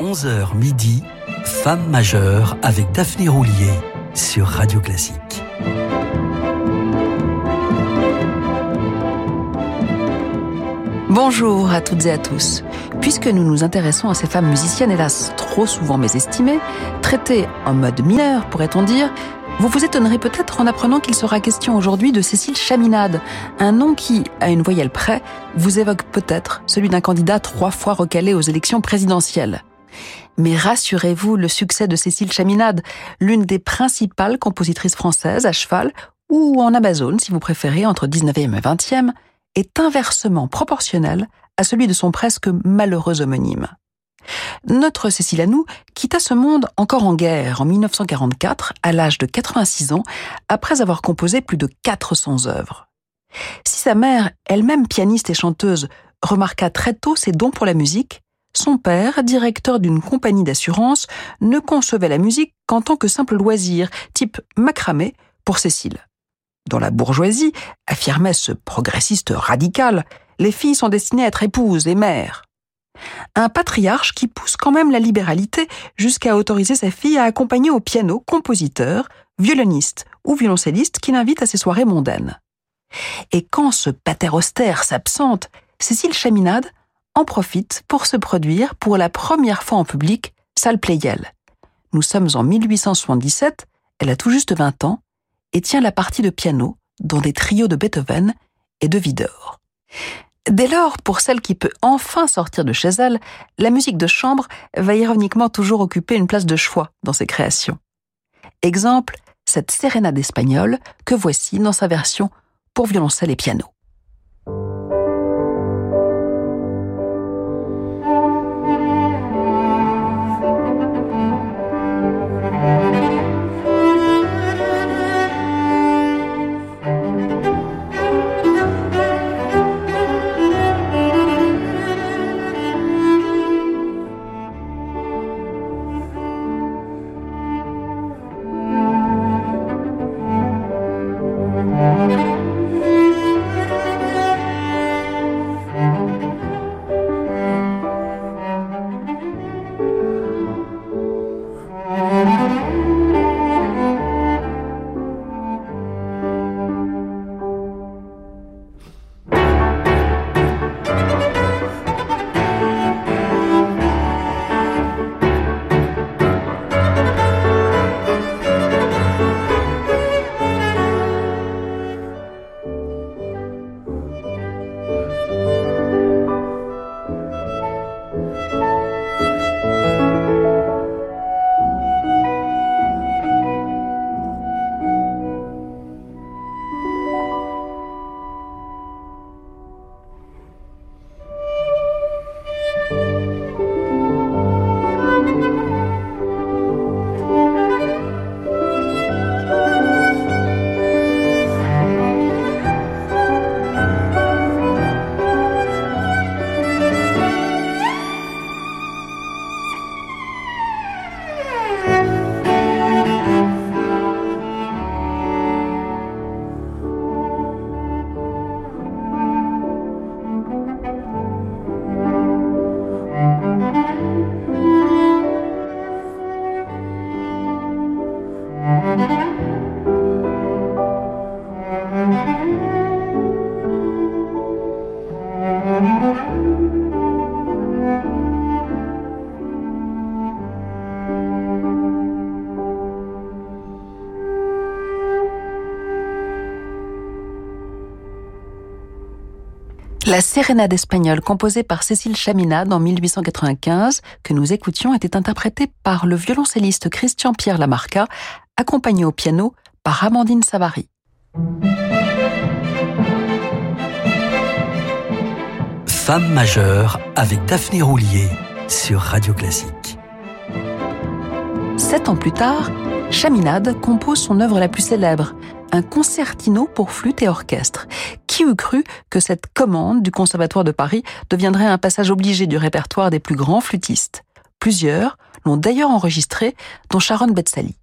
11h midi, Femme majeure avec Daphné Roulier sur Radio Classique. Bonjour à toutes et à tous. Puisque nous nous intéressons à ces femmes musiciennes, hélas trop souvent mésestimées, traitées en mode mineur, pourrait-on dire, vous vous étonnerez peut-être en apprenant qu'il sera question aujourd'hui de Cécile Chaminade, un nom qui, à une voyelle près, vous évoque peut-être celui d'un candidat trois fois recalé aux élections présidentielles. Mais rassurez-vous, le succès de Cécile Chaminade, l'une des principales compositrices françaises à cheval, ou en Amazon si vous préférez, entre 19e et 20e, est inversement proportionnel à celui de son presque malheureux homonyme. Notre Cécile Anou quitta ce monde encore en guerre en 1944, à l'âge de 86 ans, après avoir composé plus de 400 œuvres. Si sa mère, elle-même pianiste et chanteuse, remarqua très tôt ses dons pour la musique, son père, directeur d'une compagnie d'assurance, ne concevait la musique qu'en tant que simple loisir, type macramé, pour Cécile. Dans la bourgeoisie, affirmait ce progressiste radical, les filles sont destinées à être épouses et mères un patriarche qui pousse quand même la libéralité jusqu'à autoriser sa fille à accompagner au piano compositeur, violoniste ou violoncelliste qui l'invite à ses soirées mondaines. Et quand ce pater austère s'absente, Cécile Chaminade en profite pour se produire pour la première fois en public, salle Pleyel. Nous sommes en 1877, elle a tout juste 20 ans, et tient la partie de piano dans des trios de Beethoven et de Widor. Dès lors, pour celle qui peut enfin sortir de chez elle, la musique de chambre va ironiquement toujours occuper une place de choix dans ses créations. Exemple, cette sérénade espagnole que voici dans sa version pour violoncelle et piano. La sérénade espagnole composée par Cécile Chaminade en 1895, que nous écoutions, était interprétée par le violoncelliste Christian Pierre Lamarca, accompagné au piano par Amandine Savary. Femme majeure avec Daphné Roulier sur Radio Classique. Sept ans plus tard, Chaminade compose son œuvre la plus célèbre, un concertino pour flûte et orchestre. Qui eût cru que cette commande du Conservatoire de Paris deviendrait un passage obligé du répertoire des plus grands flûtistes? Plusieurs l'ont d'ailleurs enregistré, dont Sharon Betsali.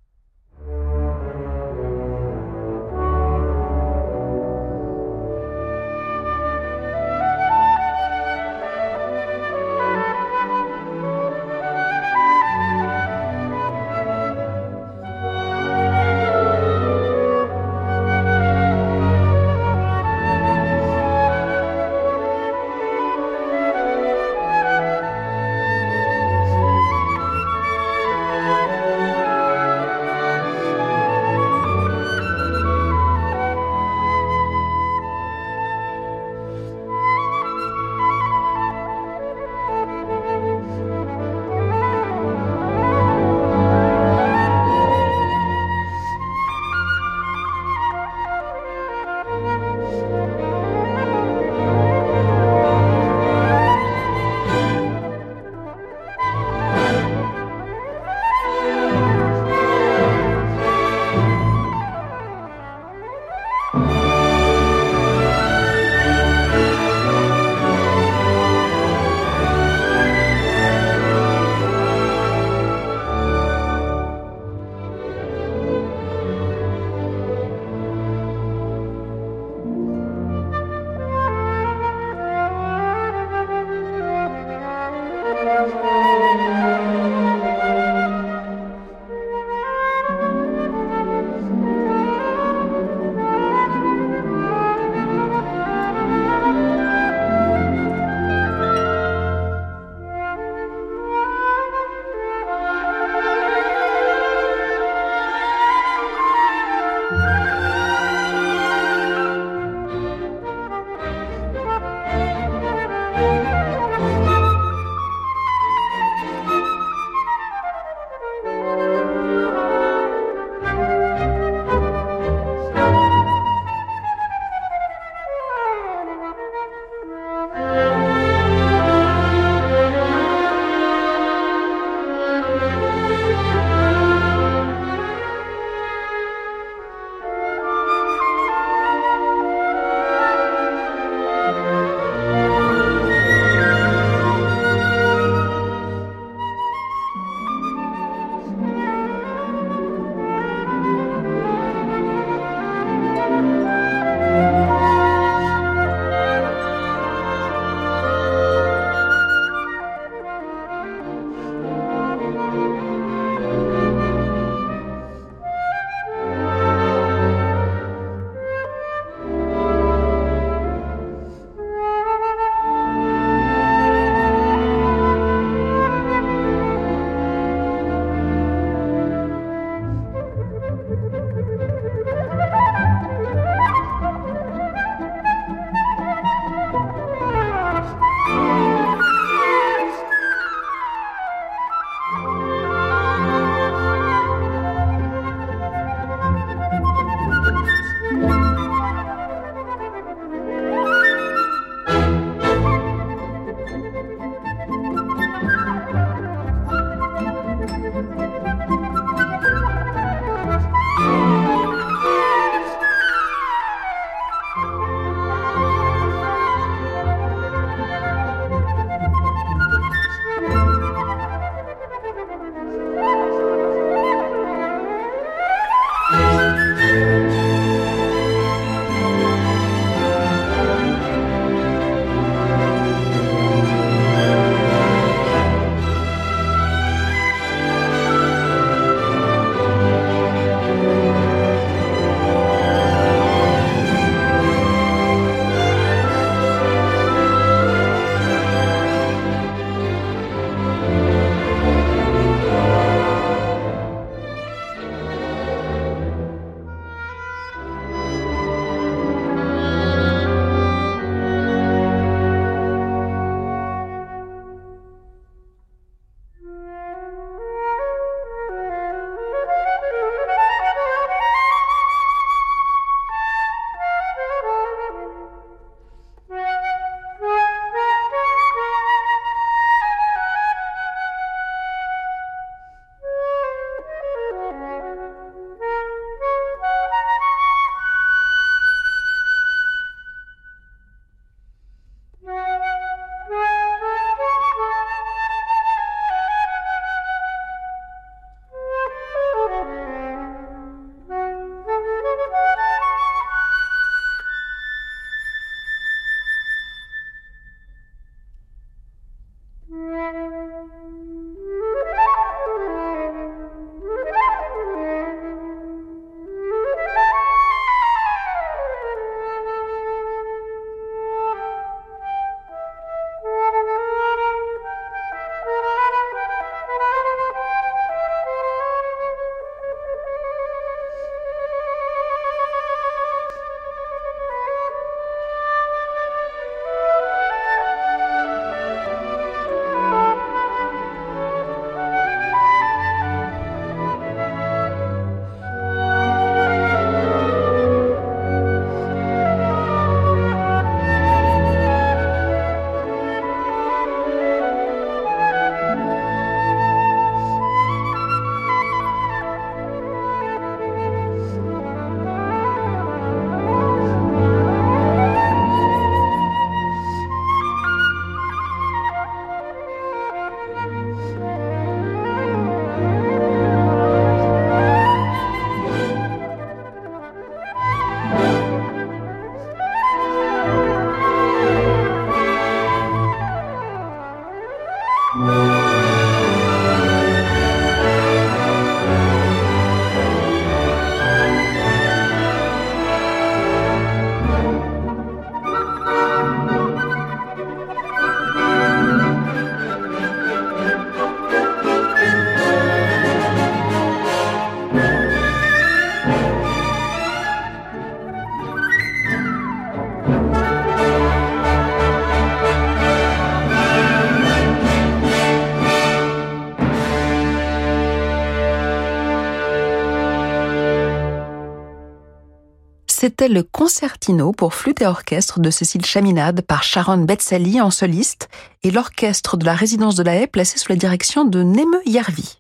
C'était le concertino pour flûte et orchestre de Cécile Chaminade par Sharon Betsali en soliste et l'orchestre de la résidence de la Haye placé sous la direction de Neme Yarvi.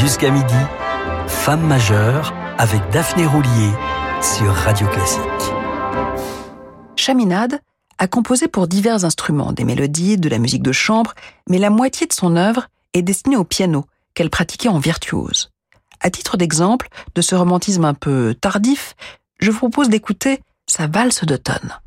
Jusqu'à midi, Femme majeure avec Daphné Roulier sur Radio Classique. Chaminade a composé pour divers instruments, des mélodies, de la musique de chambre, mais la moitié de son œuvre est destinée au piano, qu'elle pratiquait en virtuose. À titre d'exemple de ce romantisme un peu tardif, je vous propose d'écouter sa valse d'automne.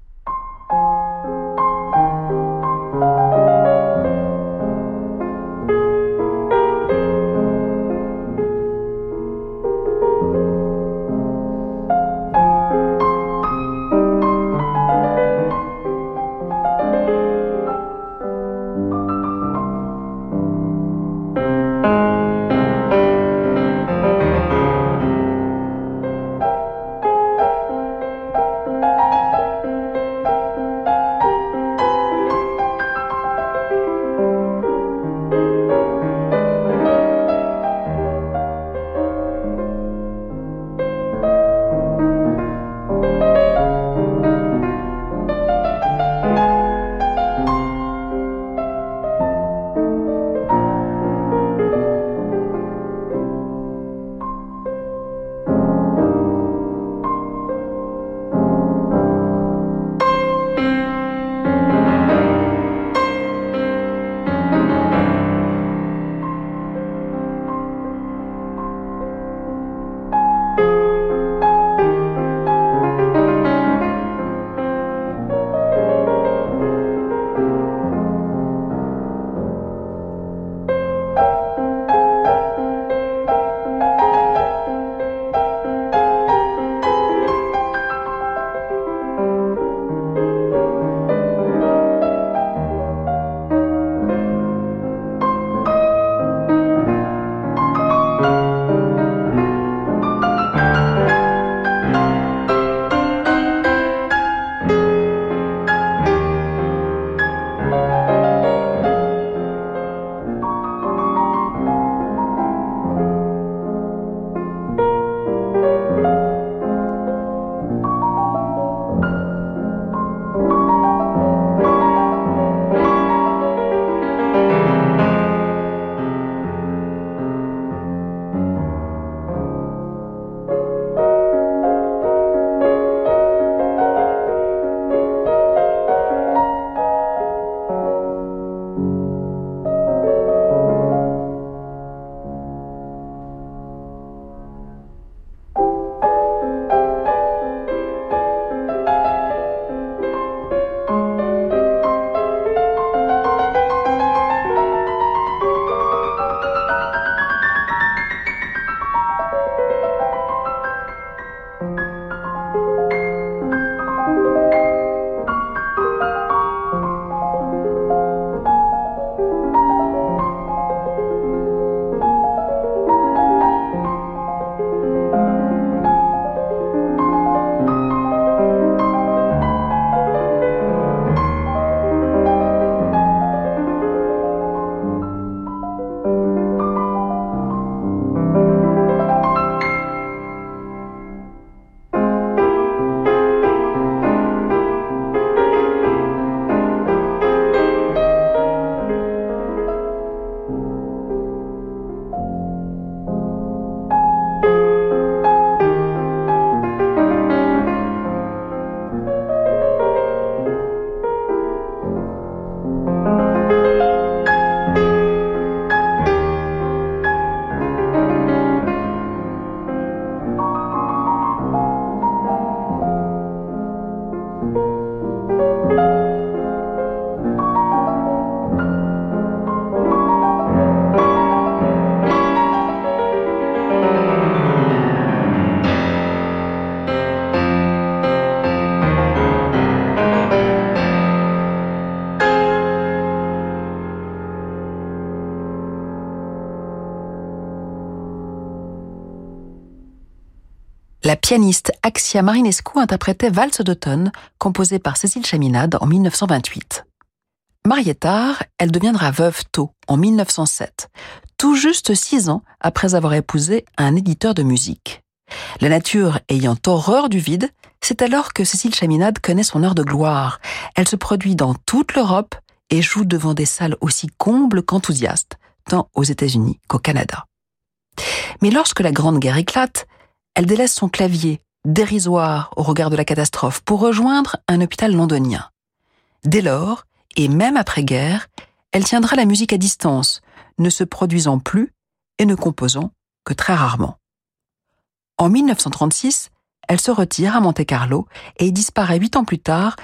Pianiste Axia Marinescu interprétait Valse d'automne, composée par Cécile Chaminade en 1928. Mariée tard, elle deviendra veuve tôt, en 1907, tout juste six ans après avoir épousé un éditeur de musique. La nature ayant horreur du vide, c'est alors que Cécile Chaminade connaît son heure de gloire. Elle se produit dans toute l'Europe et joue devant des salles aussi combles qu'enthousiastes, tant aux États-Unis qu'au Canada. Mais lorsque la Grande Guerre éclate, elle délaisse son clavier, dérisoire au regard de la catastrophe, pour rejoindre un hôpital londonien. Dès lors, et même après-guerre, elle tiendra la musique à distance, ne se produisant plus et ne composant que très rarement. En 1936, elle se retire à Monte-Carlo et disparaît huit ans plus tard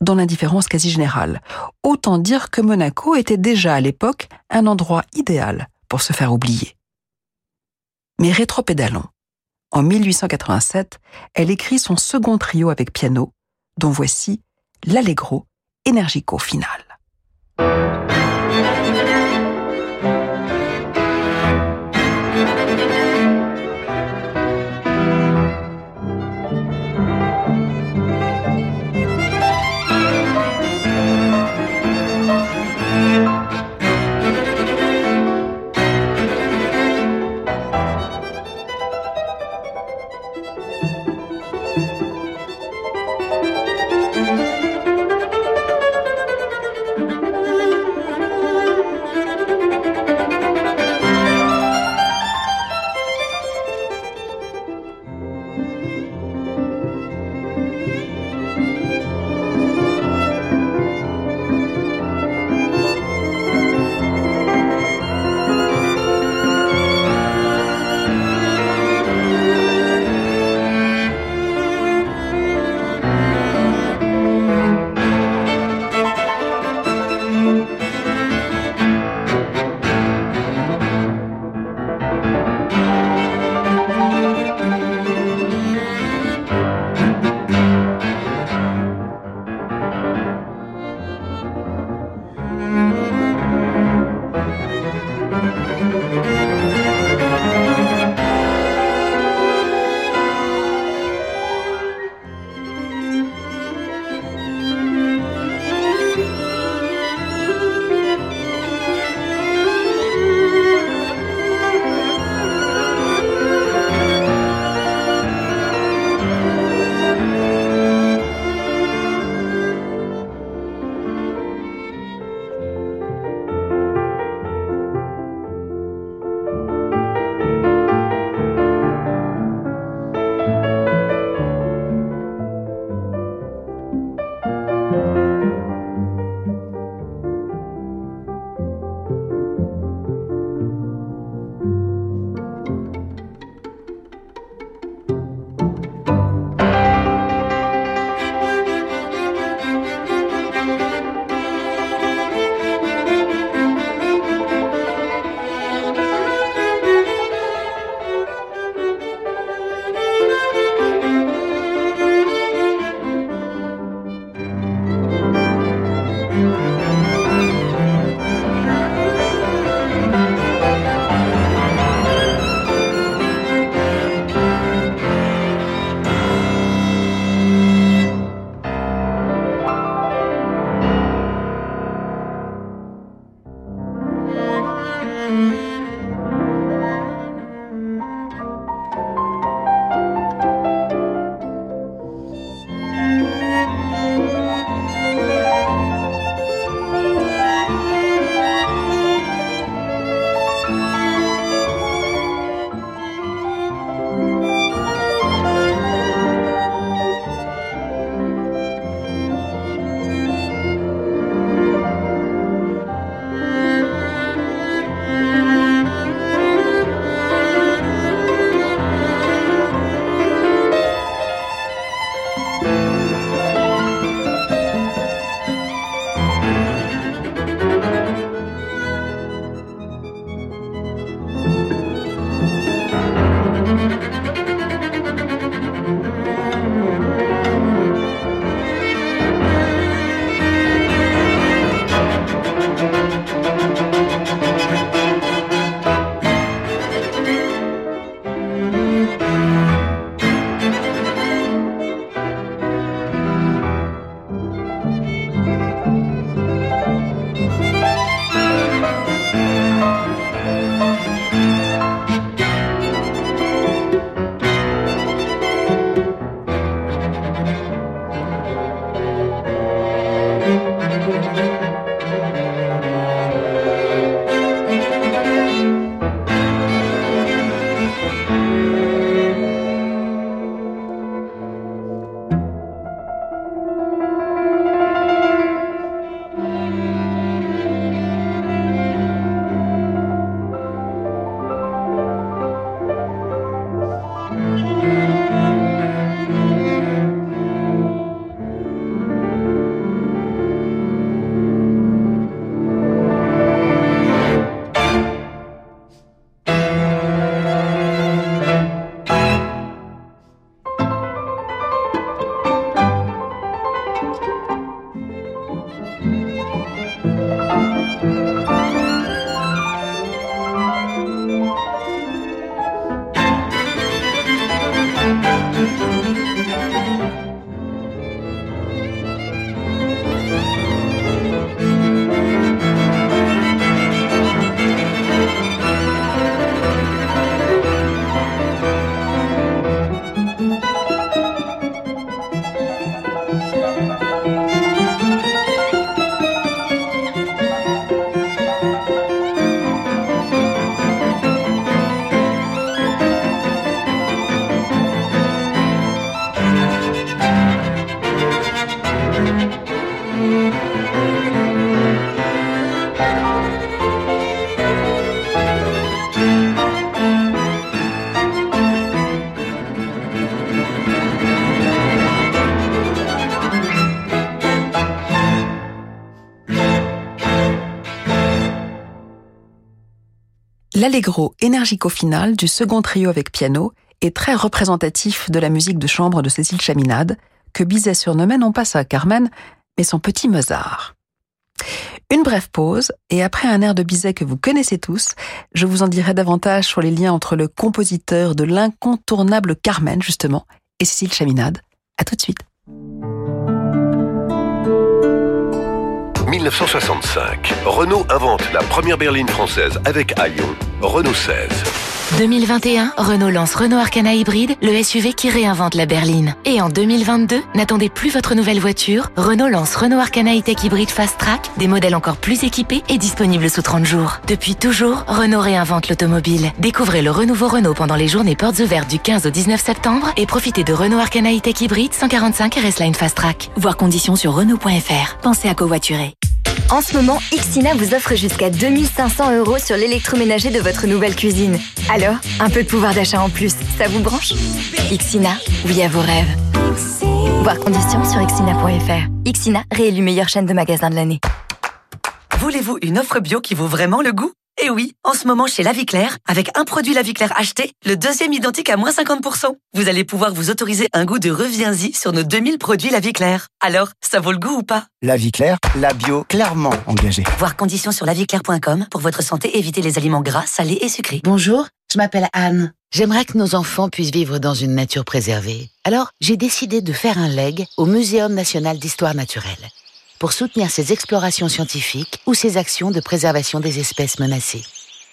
dans l'indifférence quasi générale. Autant dire que Monaco était déjà à l'époque un endroit idéal pour se faire oublier. Mais rétropédalons. En 1887, elle écrit son second trio avec piano, dont voici l'Allegro Energico final. L'allegro énergico final du second trio avec piano est très représentatif de la musique de chambre de Cécile Chaminade, que Bizet surnommait non pas sa Carmen, mais son petit Mozart. Une brève pause, et après un air de Bizet que vous connaissez tous, je vous en dirai davantage sur les liens entre le compositeur de l'incontournable Carmen, justement, et Cécile Chaminade. À tout de suite. 1965, Renault invente la première berline française avec Aion, Renault 16. 2021, Renault lance Renault Arcana Hybride, le SUV qui réinvente la berline. Et en 2022, n'attendez plus votre nouvelle voiture, Renault lance Renault Arcana E-Tech Fast Track, des modèles encore plus équipés et disponibles sous 30 jours. Depuis toujours, Renault réinvente l'automobile. Découvrez le renouveau Renault pendant les journées portes ouvertes du 15 au 19 septembre et profitez de Renault Arcana E-Tech Hybride 145 RS Line Fast Track. Voir conditions sur Renault.fr. Pensez à covoiturer. En ce moment, Xina vous offre jusqu'à 2500 euros sur l'électroménager de votre nouvelle cuisine. Alors, un peu de pouvoir d'achat en plus, ça vous branche? Xina, oui à vos rêves. Voir conditions sur xina.fr. Xina, réélu meilleure chaîne de magasins de l'année. Voulez-vous une offre bio qui vaut vraiment le goût? Eh oui, en ce moment chez La Vie Claire, avec un produit La Vie Claire acheté, le deuxième identique à moins 50%. Vous allez pouvoir vous autoriser un goût de reviens-y sur nos 2000 produits La Vie Claire. Alors, ça vaut le goût ou pas? La vie claire, la bio clairement engagée. Voir conditions sur laviclaire.com pour votre santé, évitez les aliments gras, salés et sucrés. Bonjour, je m'appelle Anne. J'aimerais que nos enfants puissent vivre dans une nature préservée. Alors, j'ai décidé de faire un leg au Muséum national d'histoire naturelle pour soutenir ses explorations scientifiques ou ses actions de préservation des espèces menacées.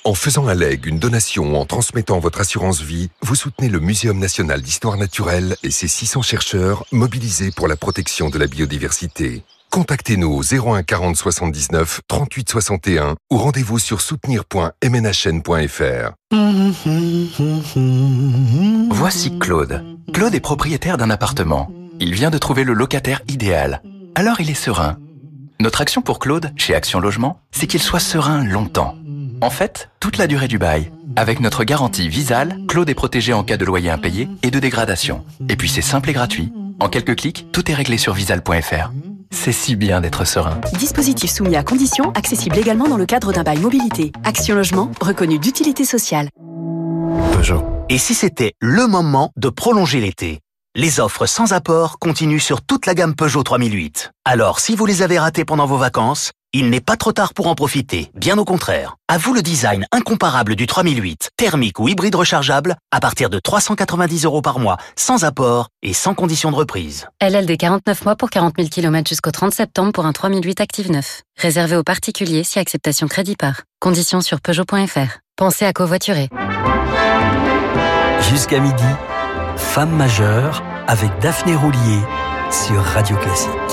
En faisant un leg, une donation ou en transmettant votre assurance vie, vous soutenez le Muséum national d'histoire naturelle et ses 600 chercheurs mobilisés pour la protection de la biodiversité. Contactez-nous au 01 40 79 38 61 ou rendez-vous sur soutenir.mnhn.fr. Voici Claude. Claude est propriétaire d'un appartement. Il vient de trouver le locataire idéal. Alors il est serein. Notre action pour Claude, chez Action Logement, c'est qu'il soit serein longtemps. En fait, toute la durée du bail. Avec notre garantie Visal, Claude est protégé en cas de loyer impayé et de dégradation. Et puis c'est simple et gratuit. En quelques clics, tout est réglé sur visal.fr. C'est si bien d'être serein. Dispositif soumis à conditions, accessible également dans le cadre d'un bail mobilité. Action Logement, reconnu d'utilité sociale. Peugeot. Et si c'était le moment de prolonger l'été? Les offres sans apport continuent sur toute la gamme Peugeot 3008. Alors, si vous les avez ratées pendant vos vacances, il n'est pas trop tard pour en profiter, bien au contraire. À vous le design incomparable du 3008, thermique ou hybride rechargeable, à partir de 390 euros par mois, sans apport et sans condition de reprise. LLD 49 mois pour 40 000 km jusqu'au 30 septembre pour un 3008 Active 9. Réservé aux particuliers si acceptation crédit par. Conditions sur Peugeot.fr. Pensez à covoiturer. Jusqu'à midi, Femme majeure avec Daphné Roulier sur Radio Classique.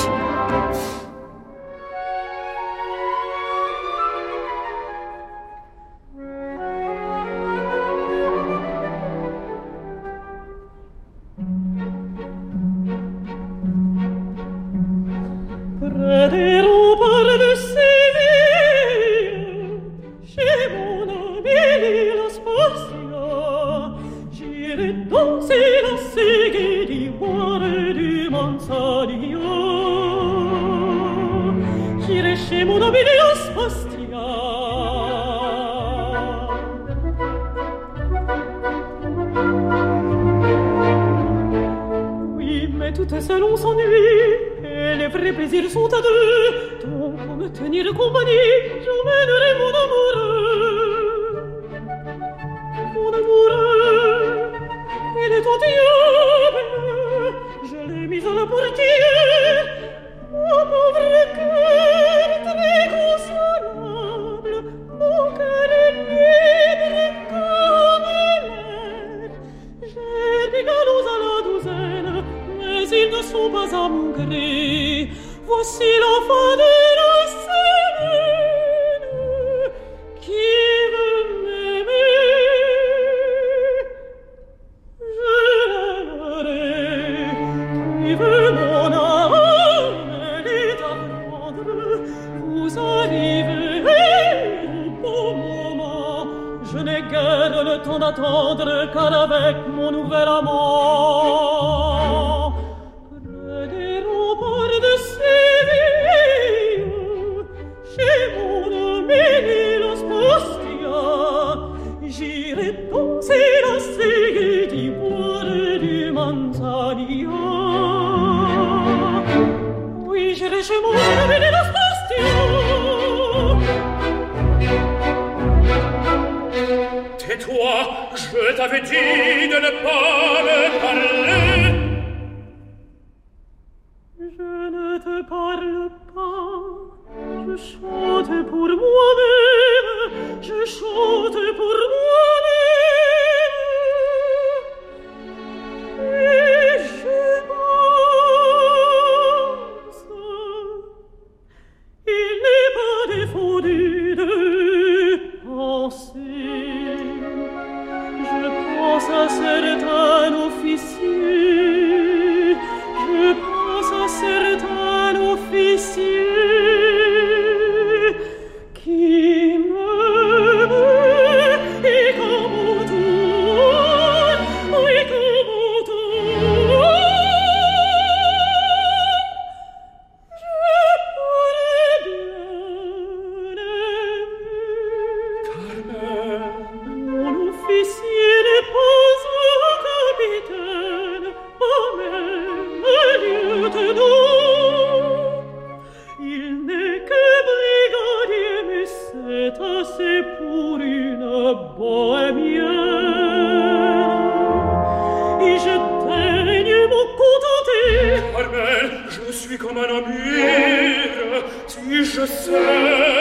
Si je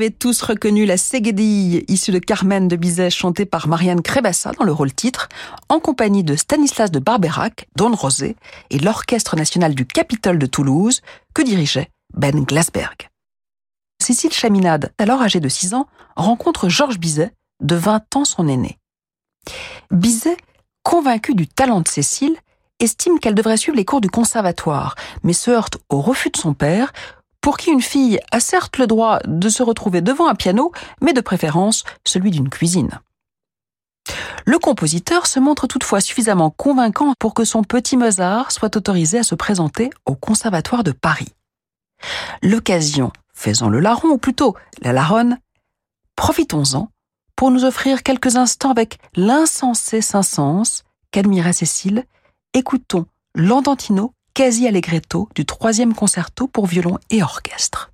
avez tous reconnu la Ségédille issue de Carmen de Bizet chantée par Marianne Crébassa dans le rôle titre, en compagnie de Stanislas de Barberac, Don Rosé et l'Orchestre national du Capitole de Toulouse que dirigeait Ben Glasberg. Cécile Chaminade, alors âgée de 6 ans, rencontre Georges Bizet, de 20 ans son aîné. Bizet, convaincu du talent de Cécile, estime qu'elle devrait suivre les cours du conservatoire, mais se heurte au refus de son père, pour qui une fille a certes le droit de se retrouver devant un piano, mais de préférence celui d'une cuisine. Le compositeur se montre toutefois suffisamment convaincant pour que son petit Mozart soit autorisé à se présenter au Conservatoire de Paris. L'occasion, faisant le larron, ou plutôt la laronne, profitons-en pour nous offrir quelques instants avec l'insensé Saint-Saëns qu'admirait Cécile, écoutons l'Andantino quasi allegretto du troisième concerto pour violon et orchestre.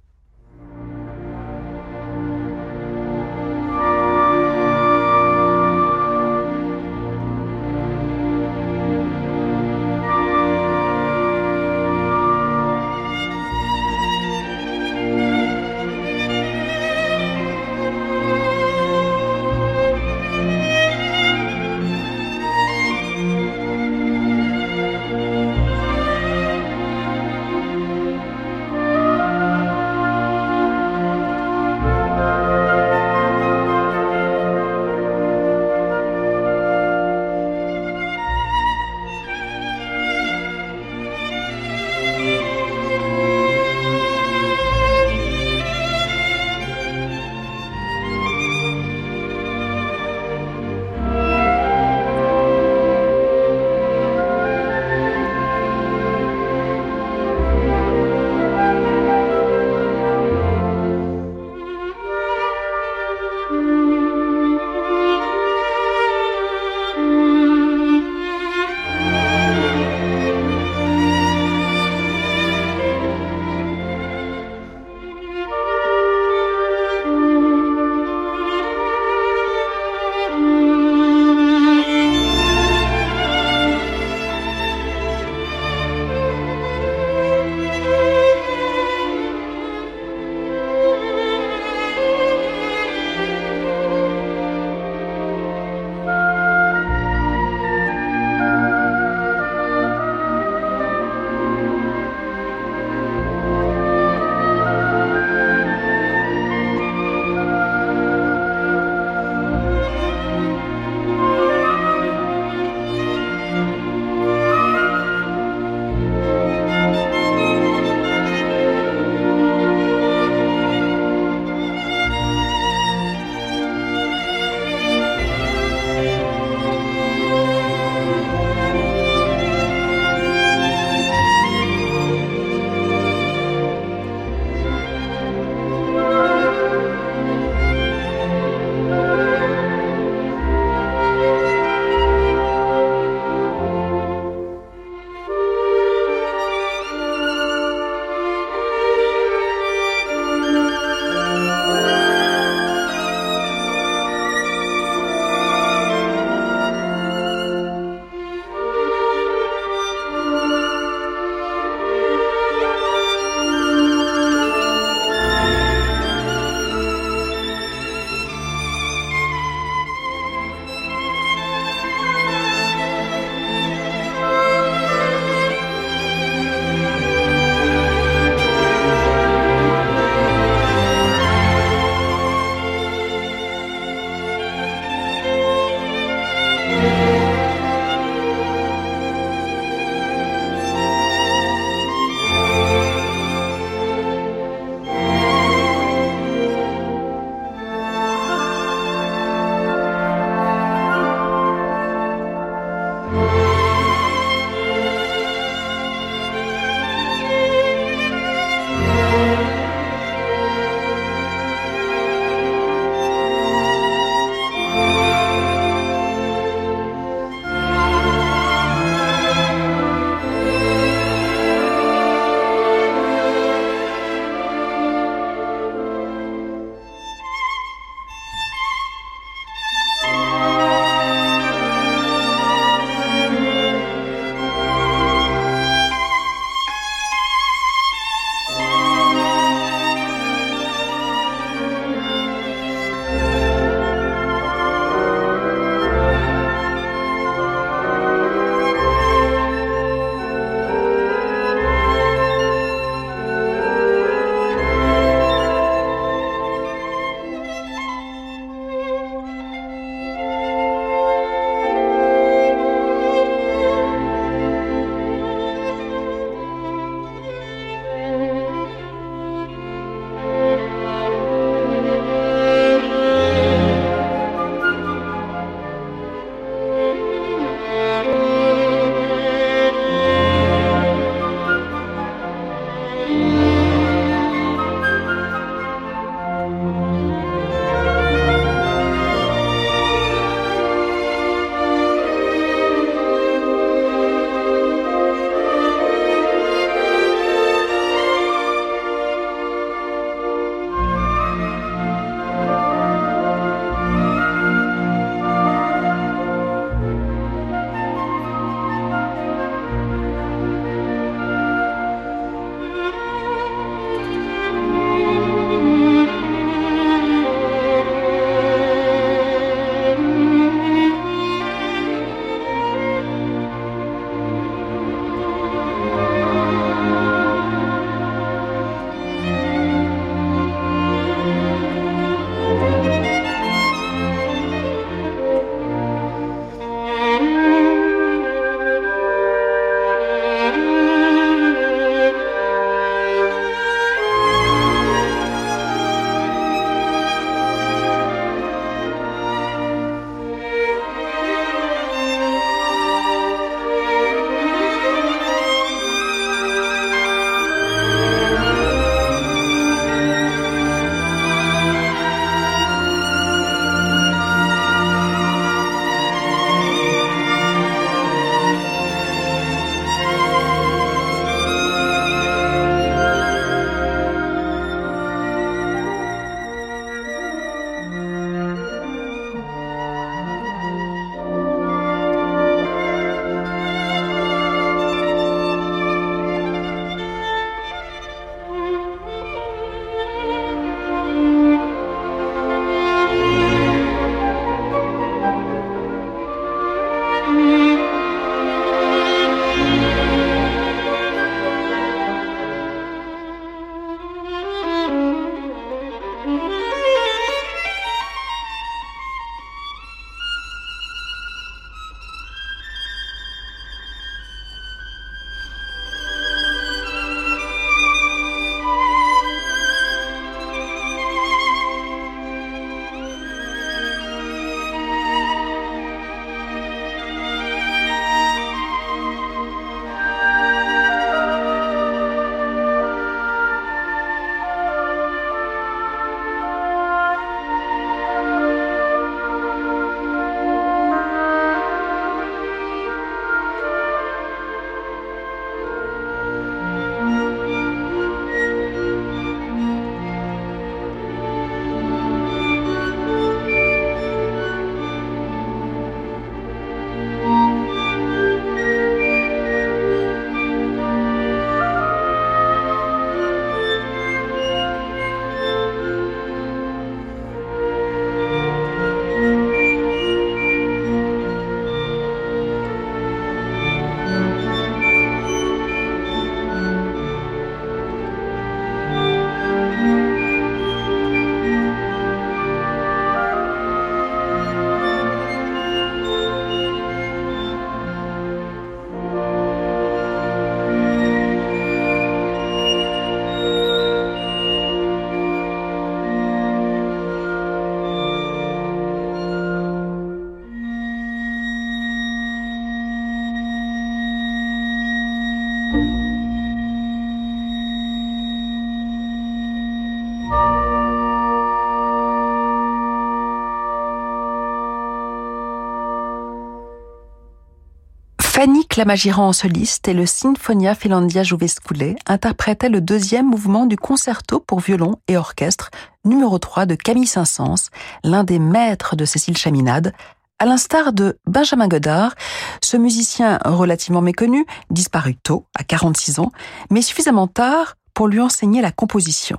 Fanny Clamagiran en soliste et le Sinfonia Finlandia Juvescule interprétaient le deuxième mouvement du concerto pour violon et orchestre numéro 3 de Camille Saint-Saëns, l'un des maîtres de Cécile Chaminade, à l'instar de Benjamin Godard, ce musicien relativement méconnu, disparu tôt, à 46 ans, mais suffisamment tard pour lui enseigner la composition.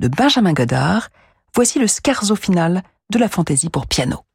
De Benjamin Godard, voici le scherzo final de la fantaisie pour piano.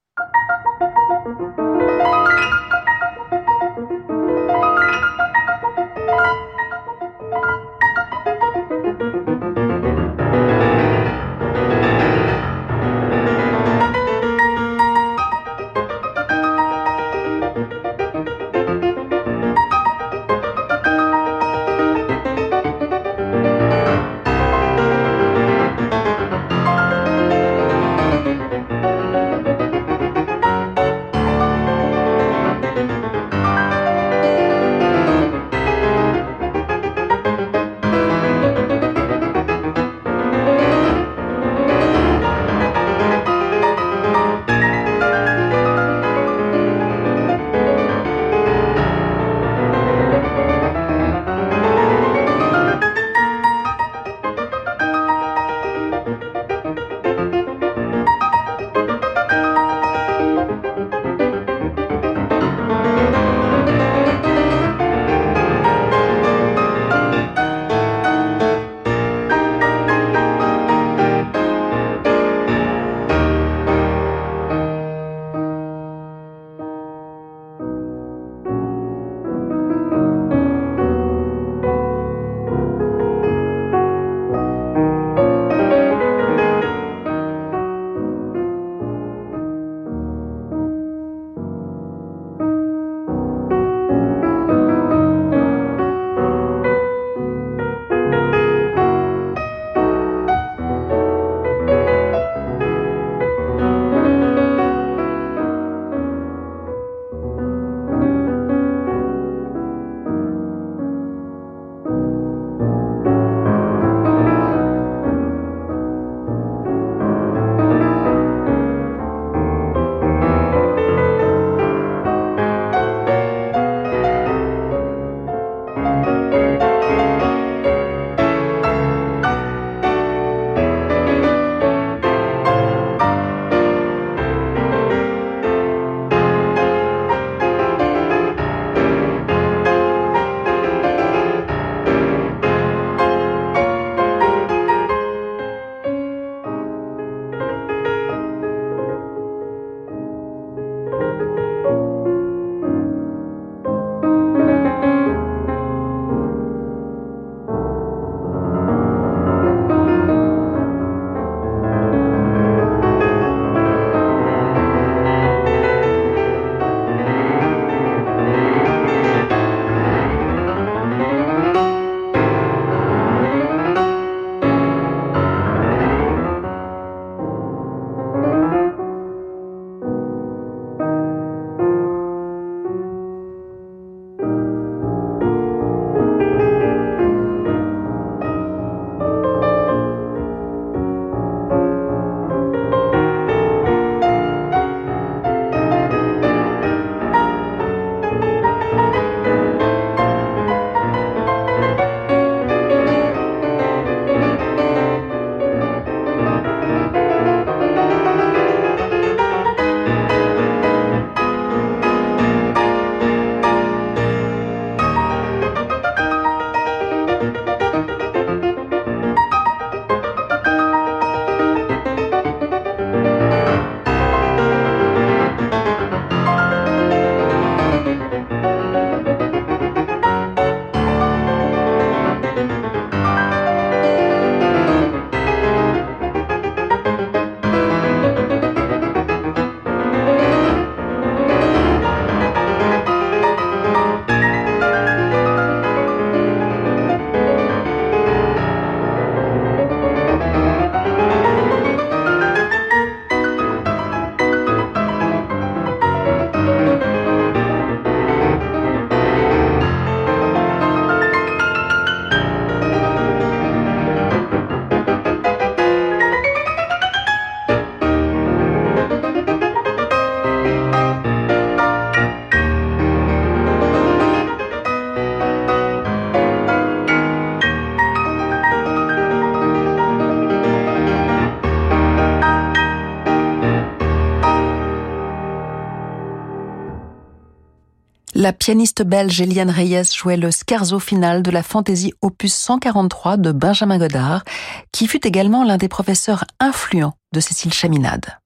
Pianiste belge Eliane Reyes jouait le scherzo final de la fantaisie opus 143 de Benjamin Godard, qui fut également l'un des professeurs influents de Cécile Chaminade.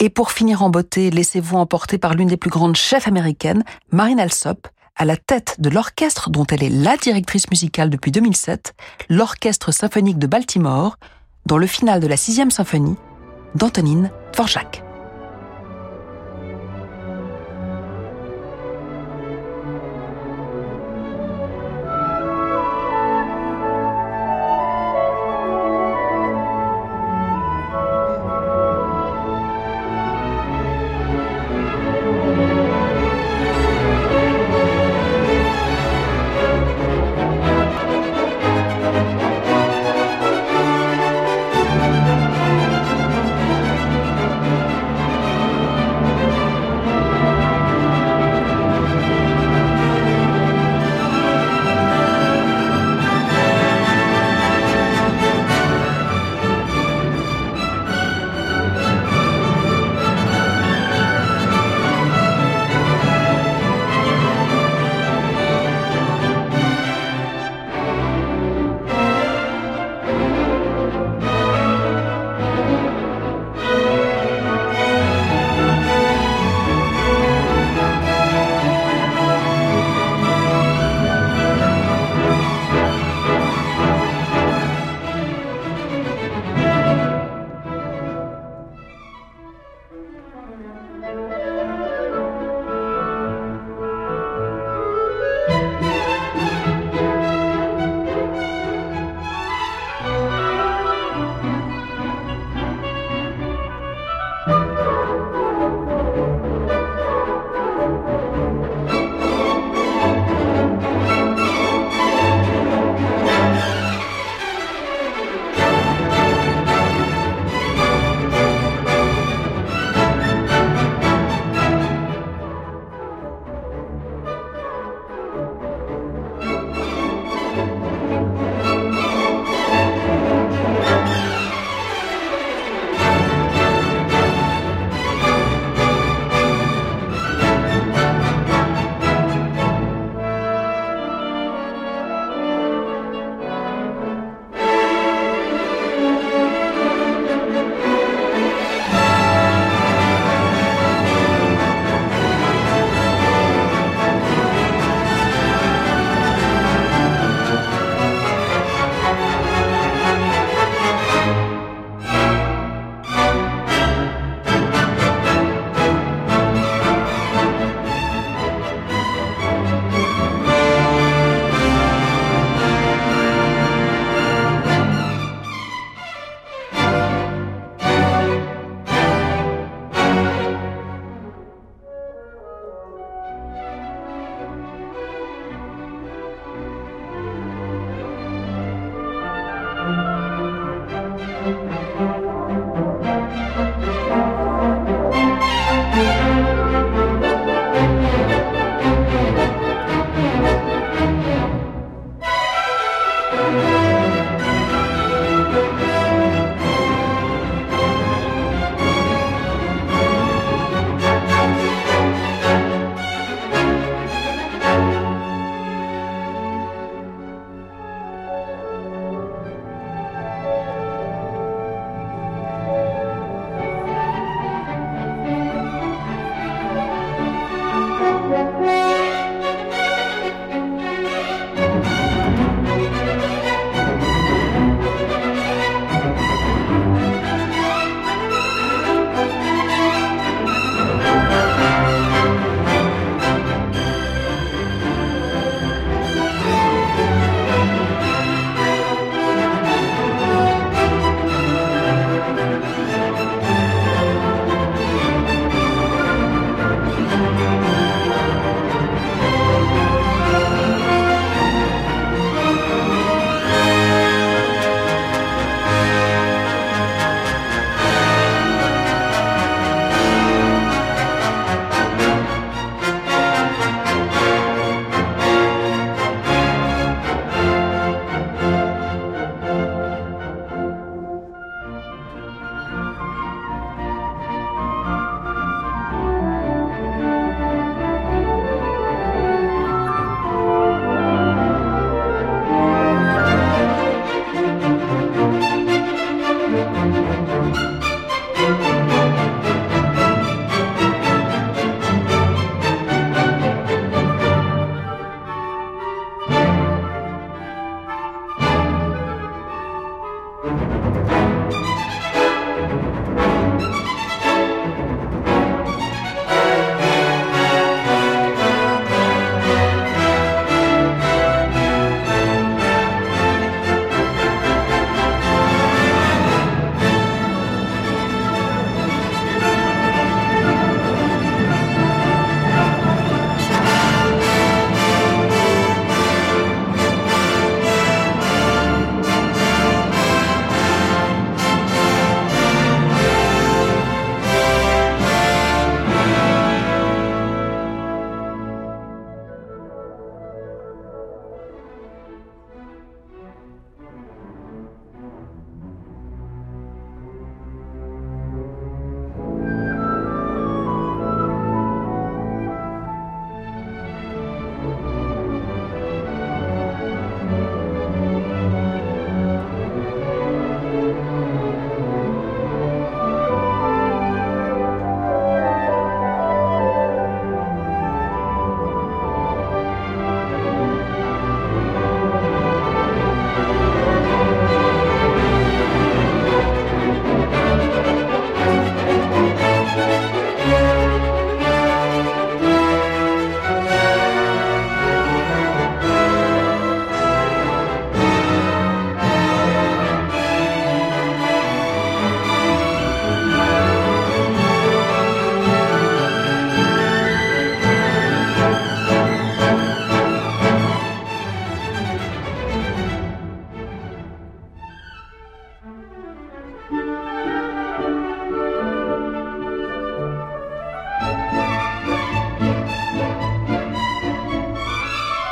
Et pour finir en beauté, laissez-vous emporter par l'une des plus grandes chefs américaines, Marine Alsop, à la tête de l'orchestre dont elle est la directrice musicale depuis 2007, l'Orchestre symphonique de Baltimore, dans le final de la sixième symphonie d'Antonine Dvorak.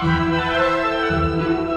Música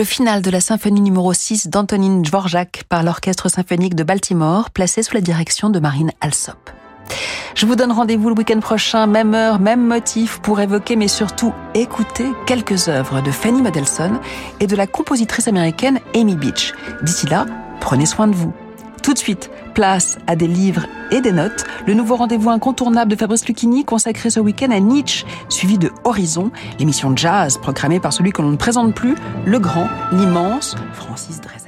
le final de la symphonie numéro 6 d'Antonin Dvorak par l'Orchestre symphonique de Baltimore, placé sous la direction de Marine Alsop. Je vous donne rendez-vous le week-end prochain, même heure, même motif, pour évoquer, mais surtout écouter quelques œuvres de Fanny Mendelssohn et de la compositrice américaine Amy Beach. D'ici là, prenez soin de vous. Tout de suite, place à des livres et des notes. Le nouveau rendez-vous incontournable de Fabrice Lucchini consacré ce week-end à Nietzsche, suivi de Horizon, l'émission jazz programmée par celui que l'on ne présente plus, le grand, l'immense Francis Drezel.